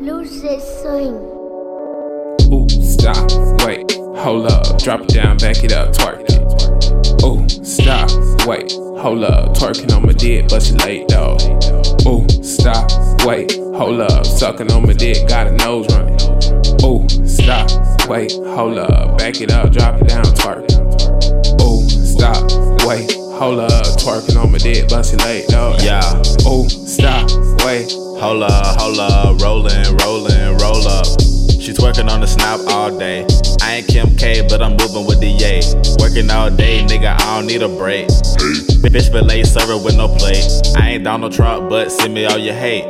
Lucid swing. Ooh, stop, wait, hold up, drop it down, back it up, twerk it. Ooh, stop, wait, hold up, twerking on my dick, but she late though. Ooh, stop, wait, hold up, sucking on my dick, got a nose running. Ooh, stop, wait, hold up, back it up, drop it down, twerk. Ooh, stop, wait, hold up, twerking on my dick, but she late though. Yeah. Ooh, stop, wait. Hold up, hold up, rollin', rollin', roll up. She twerking on the snap all day. I ain't Kim K, but I'm moving with the yay. Working all day, nigga, I don't need a break. Bitch fillet server with no plate. I ain't Donald Trump, but send me all your hate.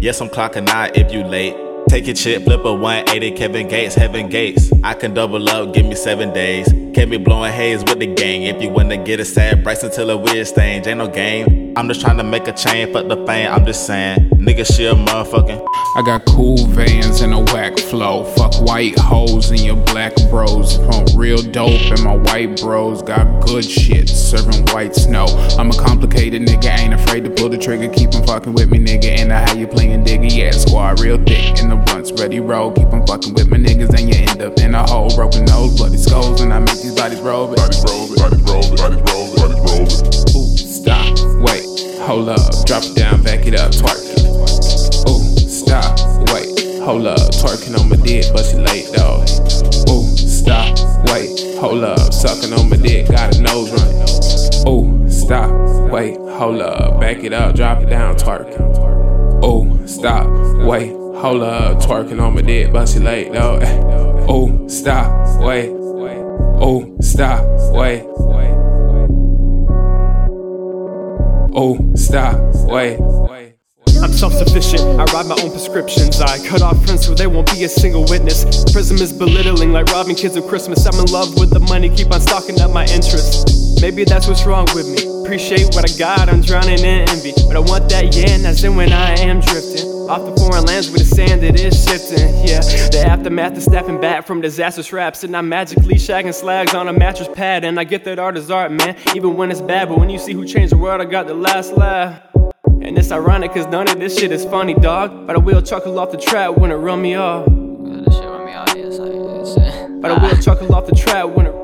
Yes, I'm clocking out if you late. Take your chip, flip a 180, Kevin Gates, Heaven Gates. I can double up, give me seven days. Can't be blowing haze with the gang. If you wanna get a sad price until a weird stain, ain't no game. I'm just trying to make a chain, fuck the fame, I'm just saying. Nigga, she a motherfucking. I got cool vans and a whack flow. Fuck white hoes and your black bros. Pump real dope and my white bros got good shit, serving white snow. I'm a complicated nigga, ain't afraid to pull the trigger. Keep 'em fucking with me, nigga. And I how you playing digger, yeah, squad real thick. In the blunts, ready roll. Keep 'em fucking with my niggas, and you end up in a hole. Broken nose, bloody skulls, and I make these bodies roll. Bodies roll bodies roll bodies roll bodies roll hold up, drop it down, back it up, twerk it. Ooh, stop, wait, hold up, twerking on my dick, but she late though. Ooh, stop, wait, hold up, sucking on my dick, got a nose run. Ooh, stop, wait, hold up, back it up, drop it down, twerk. Ooh, stop, wait, hold up, twerking on my dick, but she late though. Ooh, stop, wait, ooh, stop, wait. Oh, stop, wait. I'm self-sufficient, I write my own prescriptions. I cut off friends so there won't be a single witness. Prism is belittling like robbing kids of Christmas. I'm in love with the money, keep on stocking up my interest. Maybe that's what's wrong with me. Appreciate what I got, I'm drowning in envy. But I want that yen, as in when I am drifting Off the foreign lands where the sand it is shifting Yeah, the aftermath is stepping back from disastrous raps And I'm magically shagging slags on a mattress pad And I get that art is art, man, even when it's bad But when you see who changed the world, I got the last laugh and it's ironic cause none of this shit is funny, dog. But I will chuckle off the trap when it run me off. This shit run me out here, so it's- But I will chuckle off the trap when it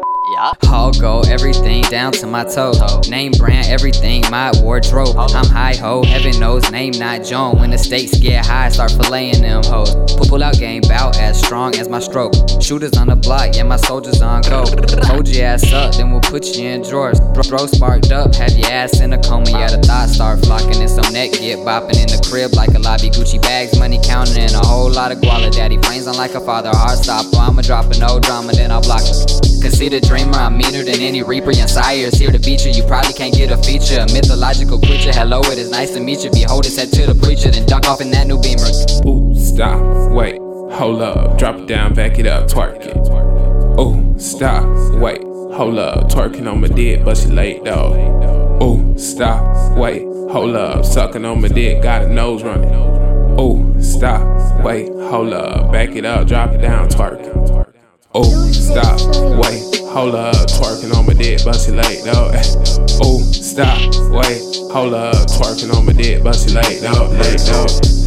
All go, everything down to my toe. Name brand, everything, my wardrobe. I'm high ho, heaven knows, name not Joan. When the stakes get high, start filleting them hoes. Pull out game bout as strong as my stroke. Shooters on the block, yeah, my soldiers on go. Hold your ass up, then we'll put you in drawers. Bro, sparked up, have your ass in a coma. Yeah, the thoughts start flocking, and some neck get bopping in the crib like a lobby. Gucci bags, money counting, and a whole lot of guala. Daddy frames on like a father, heart stopper. I'ma drop a no drama, then I'll block her. Consider dreamer, I'm meaner than any reaper. Your sires here to beat you. You probably can't get a feature. A mythological creature. Hello, it is nice to meet you. Behold, it's head to the preacher, then duck off in that new beamer. Ooh, stop, wait, hold up, drop it down, back it up, twerk it. Ooh, stop, wait, hold up, twerking on my dick, but she late though. Ooh, stop, wait, hold up, sucking on my dick, got a nose running. Ooh, stop, wait, hold up, back it up, drop it down, twerk it. Ooh, stop, wait, hold up, twerking on my dick, but she late though. Ooh, stop, wait, hold up, twerking on my dick, but she late though, late though.